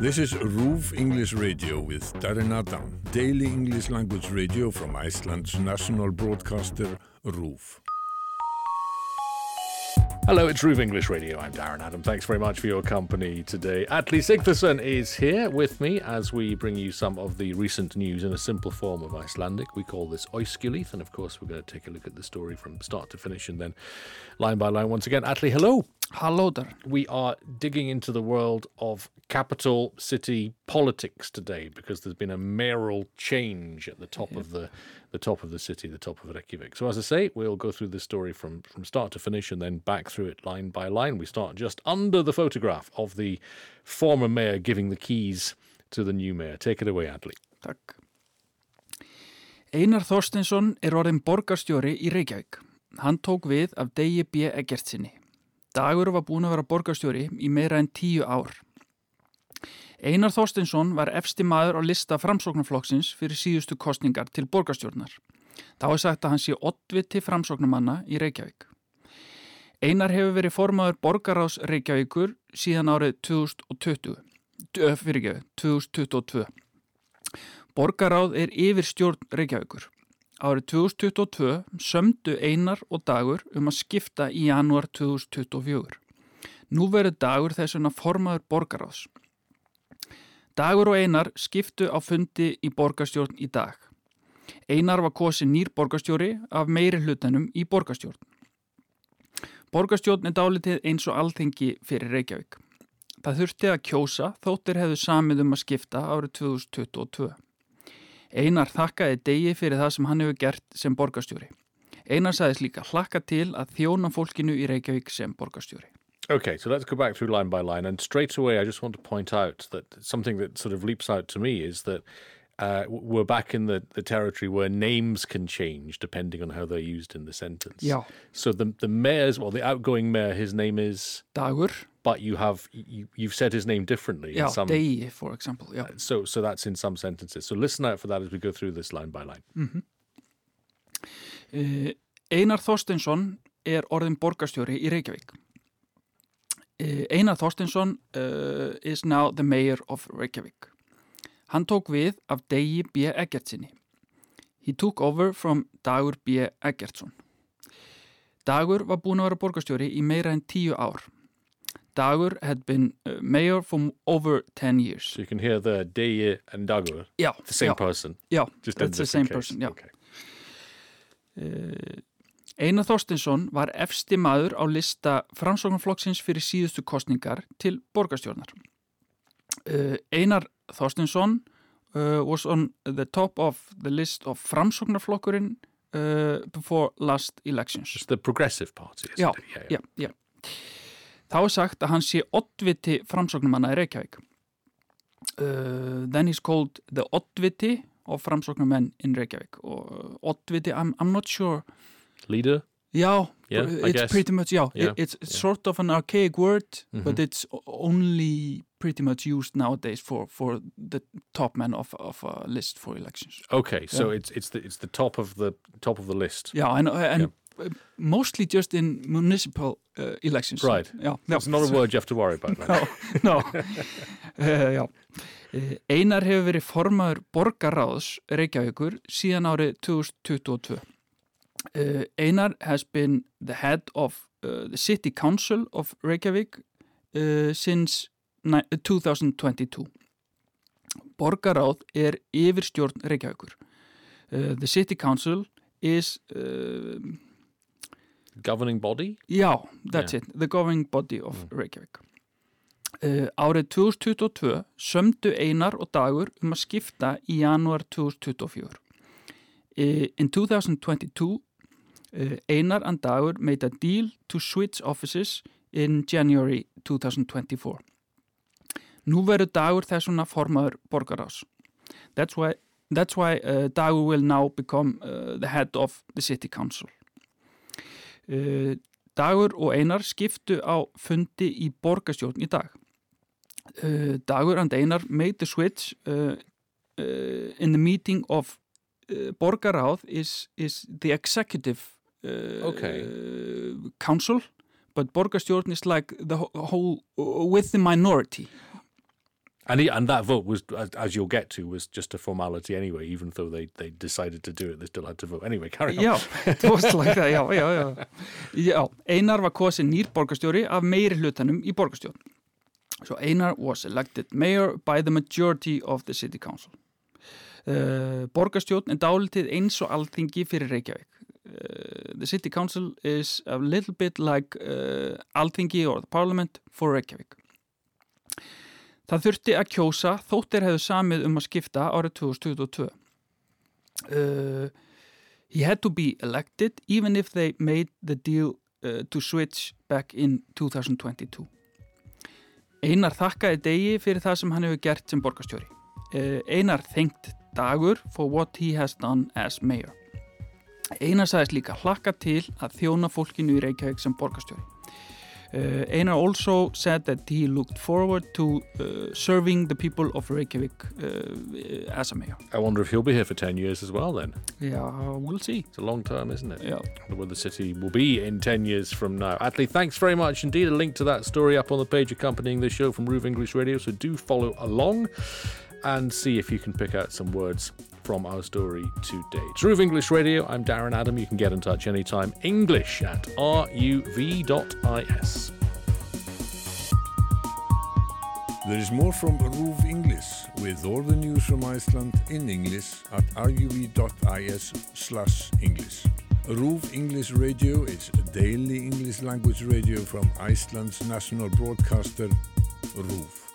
This is RÚF English Radio with Darren Adam, daily English language radio from Iceland's national broadcaster RÚF. Hello, it's RÚF English Radio. I'm Darren Adam. Thanks very much for your company today. Atli Sigfusson is here with me as we bring you some of the recent news in a simple form of Icelandic. We call this Oiskilith, and of course, we're going to take a look at the story from start to finish and then line by line once again. Atli, hello. Hello there. We are digging into the world of capital city politics today because there's been a mayoral change at the top of the the top of the city, the top of Reykjavik. So as I say, we'll go through this story from from start to finish and then back through it line by line. We start just under the photograph of the former mayor giving the keys to the new mayor. Take it away, Adli. Takk. Einar Þorstinsson er orðin borgarstjóri í Reykjavík. Hann tók við af Degi B. Eggertsinni. Dagur var búin að vera borgarstjóri í meira en tíu ár. Einar Þorstinsson var efsti maður á lista framsóknarflokksins fyrir síðustu kostningar til borgarstjórnar. Þá er sagt að hann sé ottviti framsóknumanna í Reykjavík. Einar hefur verið formaður borgaráðs Reykjavíkur síðan árið 2020, fyrirgeðu, 2022. Borgaráð er yfir stjórn Reykjavíkur. Árið 2022 sömdu Einar og Dagur um að skipta í janúar 2024. Nú verður Dagur þess vegna formaður borgaráðs. Dagur og Einar skiptu á fundi í borgarstjórn í dag. Einar var kosin nýr borgarstjóri af meiri hlutanum í borgarstjórn. Borgarstjórn er dálitið eins og alþengi fyrir Reykjavík. Það þurfti að kjósa þóttir hefðu samið um að skipta árið 2022. Einar þakkaði degi fyrir það sem hann hefur gert sem borgarstjóri. Einar sagðist líka hlakka til að þjóna fólkinu í Reykjavík sem borgarstjóri. Okay, so let's go back through line by line. And straight away, I just want to point out that something that sort of leaps out to me is that uh, we're back in the, the territory where names can change depending on how they're used in the sentence. Yeah. So the the mayor's, well, the outgoing mayor, his name is. Dagur. But you have you, you've said his name differently. Yeah, in some, Degi, for example. Yeah. So so that's in some sentences. So listen out for that as we go through this line by line. Mm -hmm. uh, Einar Þorstinsson er orðin borgarstjóri í Reykjavík. Uh, Einar Þorstinsson uh, is now the mayor of Reykjavík. Hann tók við af Degi B. Eggertsinni. He took over from Dagur B. Eggertsson. Dagur var búin að vera borgarstjóri í meira en tíu ár. Dagur had been uh, mayor for over 10 years. So you can hear the Degi and Dagur, yeah, the same yeah, person. Yeah, Just that's the same person. Yeah. Okay. Uh, Einar Þorstinsson var efsti maður á lista framsóknarflokksins fyrir síðustu kostningar til borgarstjórnar. Uh, Einar Þorstinsson uh, was on the top of the list of framsóknarflokkurinn uh, before last elections. It's the Progressive Party, já. Já, já. Þá er sagt að hann sé ottviti framsóknumanna í Reykjavík. Uh, then he's called the ottviti of framsóknumenn in Reykjavík. Og ottviti, I'm, I'm not sure... Leader? Já, Yeah, it's pretty much, já. Yeah, It, it's yeah. sort of an archaic word, but Mhm. it's only pretty much used nowadays for, for the top man of, of a list for elections. Okay, so it's it's the it's the top of the top of the list. Yeah, and, and uh, mostly just in municipal uh, elections. Right. Yeah, It's not a word you have to worry about. then. no, no. uh, já. Uh, Einar hefur verið formaður borgarráðs Reykjavíkur síðan árið 2022. Uh, Einar has been the head of uh, the City Council of Reykjavík uh, since ni- 2022. Borgarráð er yfirstjórn Reykjavíkur. The City Council is... Governing body? Já, that's Yeah. it, the governing body of Reykjavík. Uh, árið 2022 sömdu Einar og Dagur um að skipta í janúar 2024. Uh, in 2022, uh, Einar and Dagur made a deal to switch offices in January 2024. Nú verður Dagur þessuna formaður borgarás. That's why, that's why uh, Dagur will now become uh, the head of the city council. Uh, Dagur og Einar skiptu á fundi í borgarstjórn í dag. Dagur and Einar made the switch in the meeting of borgaráð is, is the executive uh, Okay. council but borgarstjórn is like the wh- whole with the minority. And he, and that vote was, as, you'll get to, was just a formality anyway. Even though they, they decided to do it, they still had to vote anyway. Carry on. Já, var slag það, já, já, já. Já, Einar var kosin nýr borgarstjóri af meiri hlutanum í borgarstjórn. So Einar was elected mayor by the majority of the city council. Uh, borgarstjórn er dálitið eins og alþingi fyrir Reykjavík. Uh, the city council is a little bit like uh, alþingi or the parliament for Reykjavík. Það þurfti að kjósa þóttir hefðu samið um að skipta árið 2022. Uh, he had to be elected even if they made the deal to switch back in 2022. Einar þakkaði degi fyrir það sem hann hefur gert sem borgarstjóri. Einar þengt dagur for what he has done as mayor. Einar sagðist líka hlakka til að þjóna fólkinu í Reykjavík sem borgarstjóri. Uh, Einar also said that he looked forward to uh, serving the people of Reykjavík uh, as a mayor. I wonder if he'll be here for 10 years as well then. Yeah, we'll see. It's a long term, isn't it? Yeah. I wonder where the city will be in 10 years from now. Atlee, thanks very much indeed. A link to that story up on the page accompanying this show from Roof English Radio, so do follow along and see if you can pick out some words from our story today. Roof English Radio. I'm Darren Adam. You can get in touch anytime. English at ruv.is. There is more from RÚV English with all the news from Iceland in English at ruv.is slash English. RÚV English Radio is a daily English language radio from Iceland's national broadcaster RÚV.